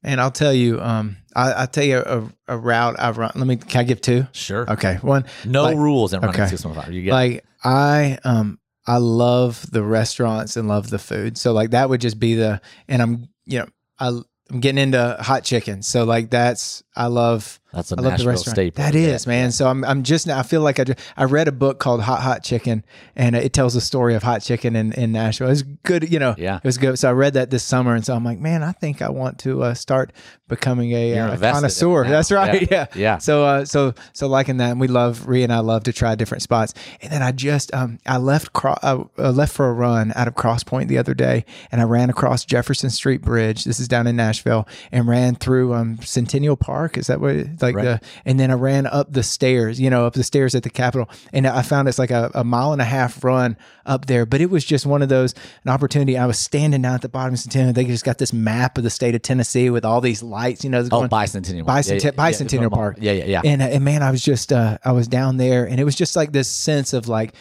and i'll tell you um I, i'll tell you a, a route i've run let me can i give two Sure. okay one No like- rules in running okay. six one five. You get like i um i love the restaurants and love the food. So like that would just be the and i'm you know i i'm getting into hot chicken. So like that's i love that's a I Nashville restaurant. staple. That is, man. So I'm, I'm just now. I feel like I, I read a book called Hot Hot Chicken, and it tells the story of hot chicken in, in Nashville. It's good, you know. Yeah. it was good. So I read that this summer, and so I'm like, man, I think I want to uh, start becoming a, uh, a invested in it connoisseur. That's right. Yeah. Yeah. Yeah. So, uh, so, so liking that, and we love Rhea and I love to try different spots. And then I just, um, I left, cro- uh, uh, left for a run out of Cross Point the other day, and I ran across Jefferson Street Bridge. This is down in Nashville, and ran through um, Centennial Park. Is that what? Like Right. the and then I ran up the stairs, you know, up the stairs at the Capitol, and I found it's like a, a mile and a half run up there. But it was just one of those an opportunity. I was standing down at the bottom of Centennial. They just got this map of the state of Tennessee with all these lights, you know. Oh, going- bicentennial. Bicent- Yeah, yeah, Bicentennial yeah, Park. Yeah, yeah, yeah. and and man, I was just uh, I was down there, and it was just like this sense of like.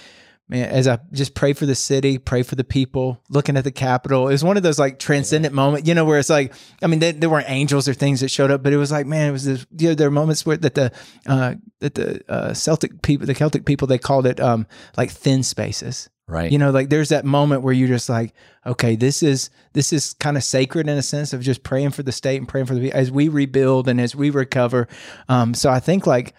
Man, as I just pray for the city, pray for the people, looking at the Capitol, it was one of those like transcendent moments, you know, where it's like, I mean, there, there weren't angels or things that showed up, but it was like, man, it was this, you know, there were moments where that the, uh, that the uh, Celtic people, the Celtic people, they called it um, like thin spaces. right. You know, like there's that moment where you're just like, okay, this is this is kind of sacred in a sense of just praying for the state and praying for the as we rebuild and as we recover. Um, so I think like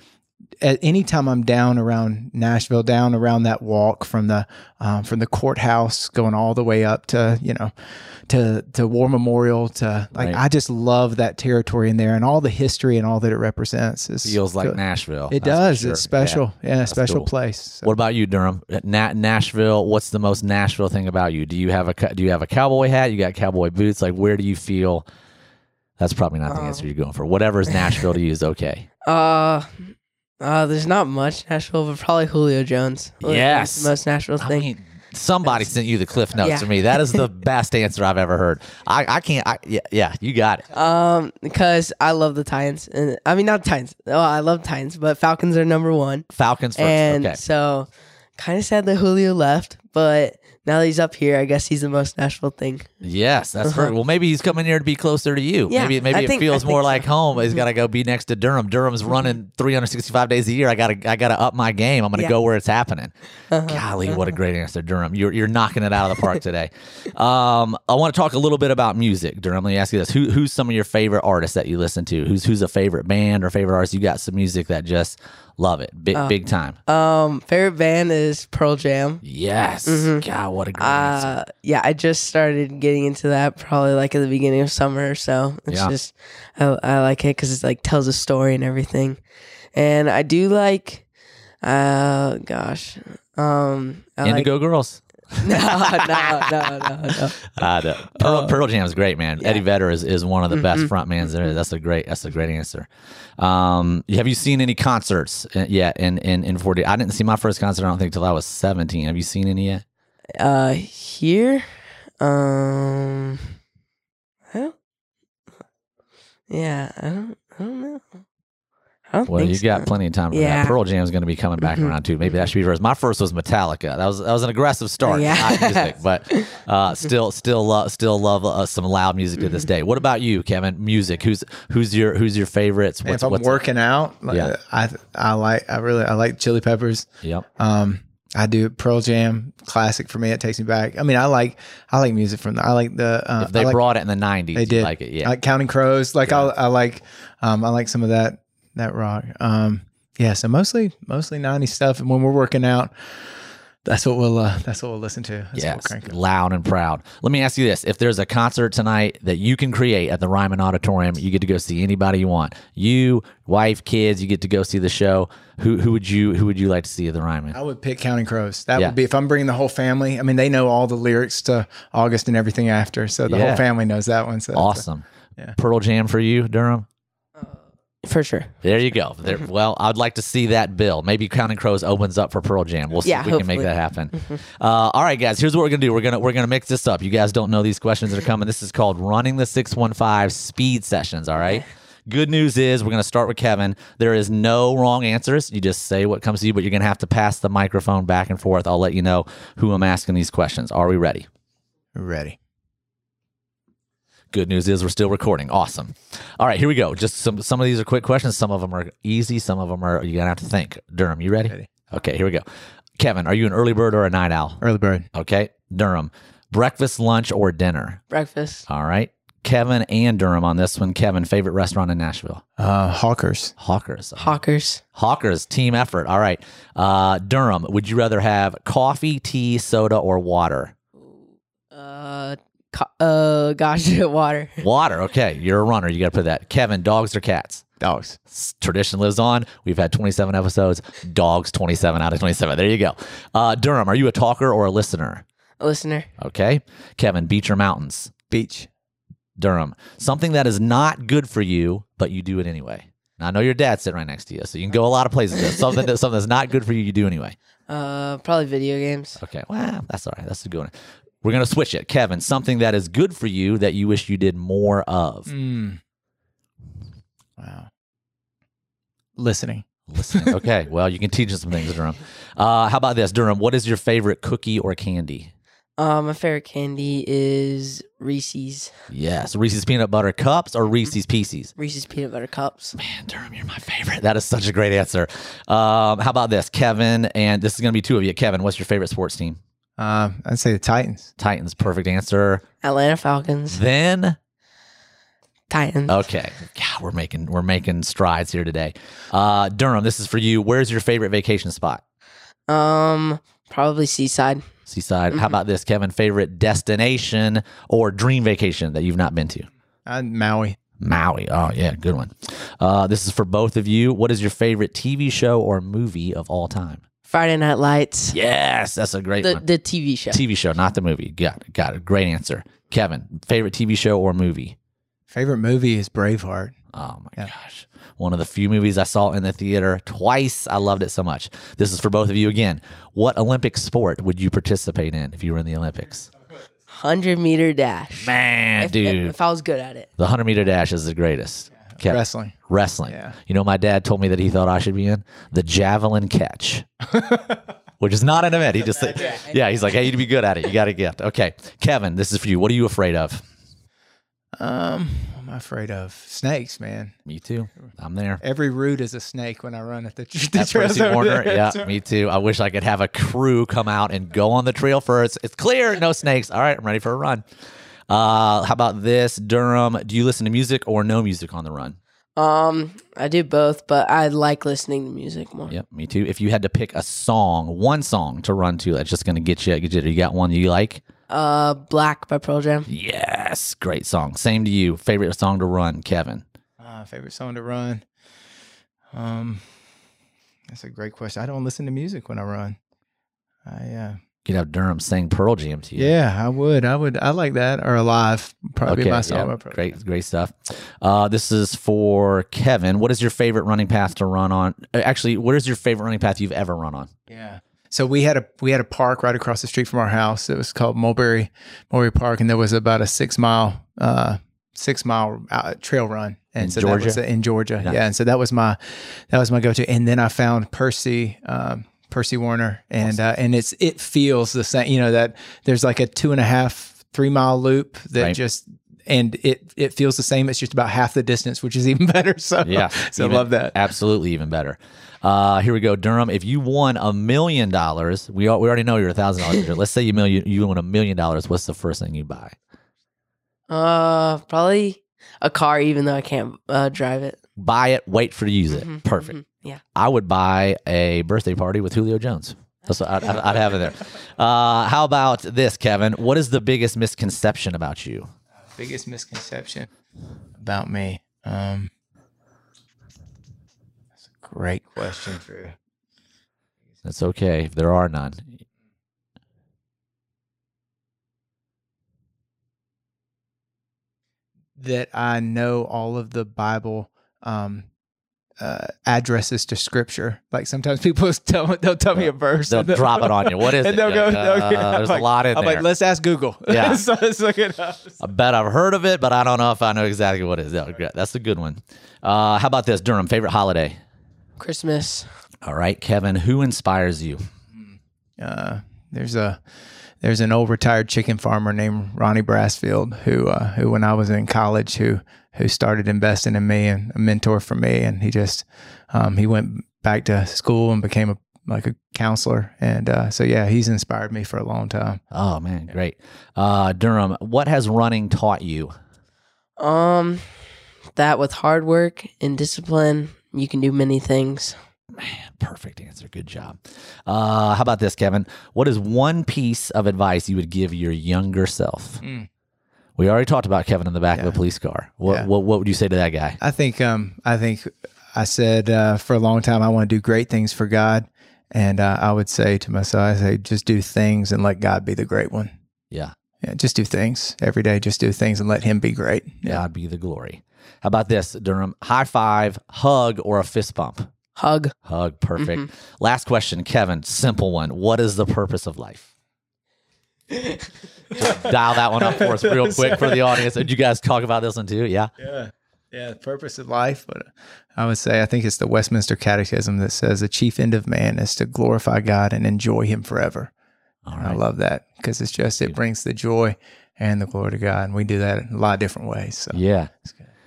at any time I'm down around Nashville, down around that walk from the um, from the courthouse going all the way up to you know to to War Memorial to like Right. I just love that territory in there and all the history and all that it represents. Is Feels like good. Nashville. It does. sure. It's special. Yeah, That's special cool. place. So- What about you, Durham? Na- Nashville. What's the most Nashville thing about you? Do you have a do you have a cowboy hat? You got cowboy boots? Like, where do you feel? That's probably not the Um, answer you're going for. Whatever is Nashville to you is okay. Uh, uh, there's not much Nashville, but probably Julio Jones. Jones Yes. the most Nashville I thing. mean, somebody sent you the cliff notes Yeah. for me. That is the [laughs] best answer I've ever heard. I, I can't. I, yeah, yeah, you got it. Um, because I love the Titans, and I mean not Titans. Oh, I love Titans, but Falcons are number one, Falcons first. and okay. so kind of sad that Julio left, but now that he's up here, I guess he's the most Nashville thing. Yes, that's Uh-huh. right. Well, maybe he's coming here to be closer to you. Yeah, maybe maybe I it think- feels more think like. Mm-hmm. home. He's got to go be next to Durham. Durham's running 365 days a year. I got to I got to up my game. I'm going to Yeah. go where it's happening. Uh-huh. Golly, what a great answer, Durham. You're you're knocking it out of the park today. [laughs] Um, I want to talk a little bit about music, Durham. Let me ask you this: Who who's some of your favorite artists that you listen to? Who's who's a favorite band or favorite artist? You got some music that just love it, big Oh. big time. Um, favorite band is Pearl Jam. Yes, Mm-hmm. God, what a great. Uh, yeah, I just started getting into that probably like at the beginning of summer or so. It's Yeah. just I, I like it because it like tells a story and everything, and I do like, uh, gosh, um, I like, Indigo Girls. [laughs] no, no, no, no, no. [laughs] Uh, the Pearl, Uh, Pearl Jam is great, man. yeah. Eddie Vedder is, is one of the best Mhm. front mans there. is. That's a great that's a great answer. Um, have you seen any concerts uh, yet in in in 40? I didn't see my first concert. I don't think till I was 17. Have you seen any yet? Uh, here, um, I don't, yeah, I don't, I don't know. I don't Well, think you so. got plenty of time for Yeah. that. Pearl Jam's going to be coming back Mhm. around too. Maybe that should be first. My first was Metallica. That was that was an aggressive start. Yeah. Not music, but [laughs] uh, still still love still love uh, some loud music to Mm-hmm. this day. What about you, Kevin? Music. Who's who's your who's your favorites? And if I'm working out, like, Yeah. I I like I really I like Chili Peppers. Yep. Um, I do Pearl Jam, classic for me. It takes me back. I mean, I like I like music from the I like the uh, If they like, brought it in the '90s, they you did like it. Yeah. I like Counting Crows. Like I I like um I like some of that that rock. Um, yeah. So mostly mostly '90s stuff. And when we're working out, that's what we'll uh, that's what we'll listen to. That's we'll Yes, loud and proud. Let me ask you this: If there's a concert tonight that you can create at the Ryman Auditorium, you get to go see anybody you want. You, wife, kids, you get to go see the show. Who who would you who would you like to see at the Ryman? I would pick Counting Crows. That Yeah. would be if I'm bringing the whole family. I mean, they know all the lyrics to August and everything after, so the Yeah. whole family knows that one. So that's a- Awesome. Yeah. Pearl Jam for you, Durham. For sure. There you go. There, well, I'd like to see that bill. Maybe Counting Crows opens up for Pearl Jam. We'll see Yeah, if we can make that happen. Uh, all right, guys. Here's what we're gonna do. We're gonna we're gonna mix this up. You guys don't know these questions that are coming. This is called running the six one five speed sessions. All right. Good news is we're gonna start with Kevin. There is no wrong answers. You just say what comes to you, but you're gonna have to pass the microphone back and forth. I'll let you know who I'm asking these questions. Are we ready? ready. Good news is we're still recording. Awesome. All right, here we go. Just some some of these are quick questions. Some of them are easy. Some of them are you're gonna have to think. Durham, you ready? Ready. Okay, here we go. Kevin, are you an early bird or a night owl? Early bird. Okay. Durham, breakfast, lunch, or dinner? Breakfast. All right. Kevin and Durham on this one. Kevin, favorite restaurant in Nashville? Uh, Hawkers. Hawkers. Hawkers. Hawkers, team effort. All right. Uh, Durham, would you rather have coffee, tea, soda, or water? Uh, co- uh, [laughs] gosh, water. Water. Okay. You're a runner. You got to put that. Kevin, dogs or cats? Dogs. Tradition lives on. We've had 27 episodes. Dogs, 27 out of 27. There you go. Uh, Durham, are you a talker or a listener? A listener. Okay. Kevin, beach or mountains? Beach. Durham, something that is not good for you, but you do it anyway. Now, I know your dad's sitting right next to you, so you can go a lot of places. But something that [laughs] something that's not good for you, you do anyway. Uh, probably video games. Okay, well, that's all right. That's a good one. We're gonna switch it, Kevin. Something that is good for you that you wish you did more of. Mm. Wow. Listening. Listening. [laughs] Okay, well, you can teach us some things, Durham. Uh, how about this, Durham? What is your favorite cookie or candy? Uh, my favorite candy is Reese's. Yes, Reese's peanut butter cups or Reese's Pieces. Reese's peanut butter cups. Man, Durham, you're my favorite. That is such a great answer. Um, how about this, Kevin? And this is going to be two of you. Kevin, what's your favorite sports team? Uh, I'd say the Titans. Titans, perfect answer. Atlanta Falcons. Then, Titans. okay, God, we're making we're making strides here today. Uh, Durham, this is for you. Where's your favorite vacation spot? Um, probably Seaside. Seaside. How about this, Kevin? Favorite destination or dream vacation that you've not been to? Uh, Maui. Maui. Oh yeah, good one. Uh, this is for both of you. What is your favorite TV show or movie of all time? Friday Night Lights. Yes, that's a great The one. the TV show. TV show, not the movie. Got it. Got it. Great answer. Kevin, favorite TV show or movie? Favorite movie is Braveheart. Oh my Yeah. gosh. One of the few movies I saw in the theater twice. I loved it so much. This is for both of you again. What Olympic sport would you participate in if you were in the Olympics? Hundred meter dash. Man, If, dude. if I was good at it. the 100 meter dash is the greatest. Kevin, Wrestling. wrestling. Yeah. You know, my dad told me that he thought I should be in the javelin catch, [laughs] which is not an event. He just said, yeah, he's like, hey, you'd be good at it. You got a gift. Okay. Kevin, this is for you. What are you afraid of? Um, I'm afraid of? Snakes, man. Me too. I'm there. Every root is a snake when I run at the, [laughs] the At trails Warner. Yeah, me too. I wish I could have a crew come out and go on the trail first. It's clear, no snakes. All right, I'm ready for a run. Uh, how about this, Durham? Do you listen to music or no music on the run? Um, I do both, but I like listening to music more. Yep, me too. If you had to pick a song, one song to run to, that's just going to get you, get you. You got one you like? Uh, Black by Pearl Jam. Yes, great song. Same to you. Favorite song to run, Kevin? Uh, favorite song to run. Um, that's a great question. I don't listen to music when I run. I uh, You'd have Durham sing Pearl Jam to you. yeah, I would. I would. I like that. Or alive, probably my song. yeah, great, great stuff. Uh, this is for Kevin. What is your favorite running path to run on? uh, Actually, what is your favorite running path you've ever run on? Yeah. So we had a we had a park right across the street from our house. It was called Mulberry Mulberry Park, and there was about a six mile uh, six mile uh, trail run, and In so Georgia? that was in Georgia. Nice. Yeah, and so that was my that was my go to. And then I found Percy. Um, Percy Warner, and uh, and it's it feels the same. You know that there's like a two and a half, three mile loop that Right. just and it it feels the same. It's just about half the distance, which is [laughs] even better. So Yeah. so even- love that. Absolutely, even better. Uh, here we go, Durham. If you won a million dollars, we al- we already know you're a thousand dollars. Let's say you million you won a million dollars. What's the first thing you buy? Uh, probably a car, even though I can't uh, drive it. Buy it. Wait for to use it. Mhm, Perfect. mhm, Yeah. I would buy a birthday party with Julio Jones. That's what I'd, I'd I'd have it there. Uh, how about this, Kevin? What is the biggest misconception about you? biggest misconception about me? Um, that's a great question for It's okay if there are none. that I know all of the Bible um, uh, addresses to Scripture. Like sometimes people [laughs] tell they'll tell me a verse, They'll and then- drop it on you. What is [laughs] and it? they'll go, Like, go- uh, I'm there's like- a lot in I'm there. like, let's ask Google. [laughs] Yeah. so let's look it up. I bet I've heard of it, but I don't know if I know exactly what it is. Yeah. That's a good one. Uh, how about this, Durham? Favorite holiday? Christmas. All right, Kevin. Who inspires you? uh, there's a there's an old retired chicken farmer named Ronnie Brassfield who uh, who when I was in college who who started investing in me and a mentor for me and he just um, he went back to school and became a like a counselor and uh, so yeah he's inspired me for a long time. Oh man, great. Uh, Durham, what has running taught you? Um, that with hard work and discipline, you can do many things. [sighs] Perfect answer. Good job. Uh, how about this, Kevin? What is one piece of advice you would give your younger self? Mm. We already talked about Kevin in the back of a police car. What, Yeah. what what would you say to that guy? I think um I think I said uh, for a long time I want to do great things for God and uh, I would say to myself I say just do things and let God be the great one. Yeah, Yeah, just do things every day. Just do things and let Him be great. Yeah. God be the glory. How about this, Durham? High five, hug, or a fist bump? Hug. Hug, perfect. Mm-hmm. Last question, Kevin. Simple one. What is the purpose of life? Just [laughs] dial that one up for us real [laughs] quick for the audience. Did you guys talk about this one too? Yeah. Yeah. Yeah. The purpose of life. But I would say, I think it's the Westminster Catechism that says the chief end of man is to glorify God and enjoy Him forever. All I love that because it's just, it brings the joy and the glory to God. And we do that in a lot of different ways. So Yeah.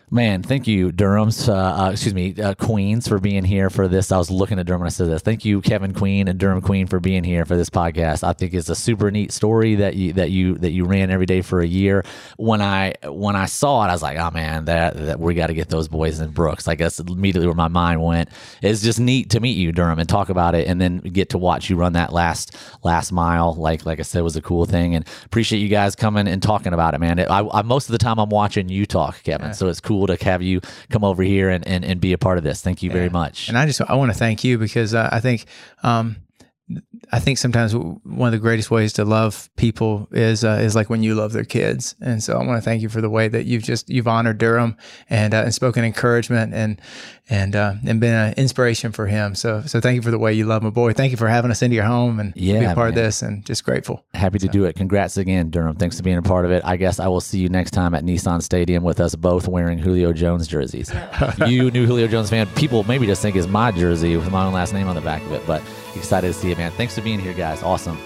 Man, thank you, Durham's. Uh, uh, excuse me, uh, Queens, for being here for this. I was looking at Durham and I said this. Thank you, Kevin Queen and Durham Queen, for being here for this podcast. I think it's a super neat story that you that you that you ran every day for a year. When I when I saw it, I was like, oh man, that that we got to get those boys in Brooks. I guess immediately where my mind went. It's just neat to meet you, Durham, and talk about it, and then get to watch you run that last last mile. Like like I said, was a cool thing, and appreciate you guys coming and talking about it, man. It, I, I most of the time I'm watching you talk, Kevin. So it's cool to have you come over here and, and, and be a part of this. Thank you very much. And I just I want to thank you because uh, I think um, I think sometimes one of the greatest ways to love people is uh, is like when you love their kids. And so I want to thank you for the way that you've just you've honored Durham and uh, and spoken encouragement and and uh, and been an inspiration for him. So so thank you for the way you love my boy. Thank you for having us into your home and be Yeah, a part of this and just grateful. Happy to do it. Congrats again, Durham. Thanks for being a part of it. I guess I will see you next time at Nissan Stadium with us both wearing Julio Jones jerseys. [laughs] you new Julio Jones fan, people maybe just think it's my jersey with my own last name on the back of it, but excited to see it, man. Thanks for being here, guys. Awesome.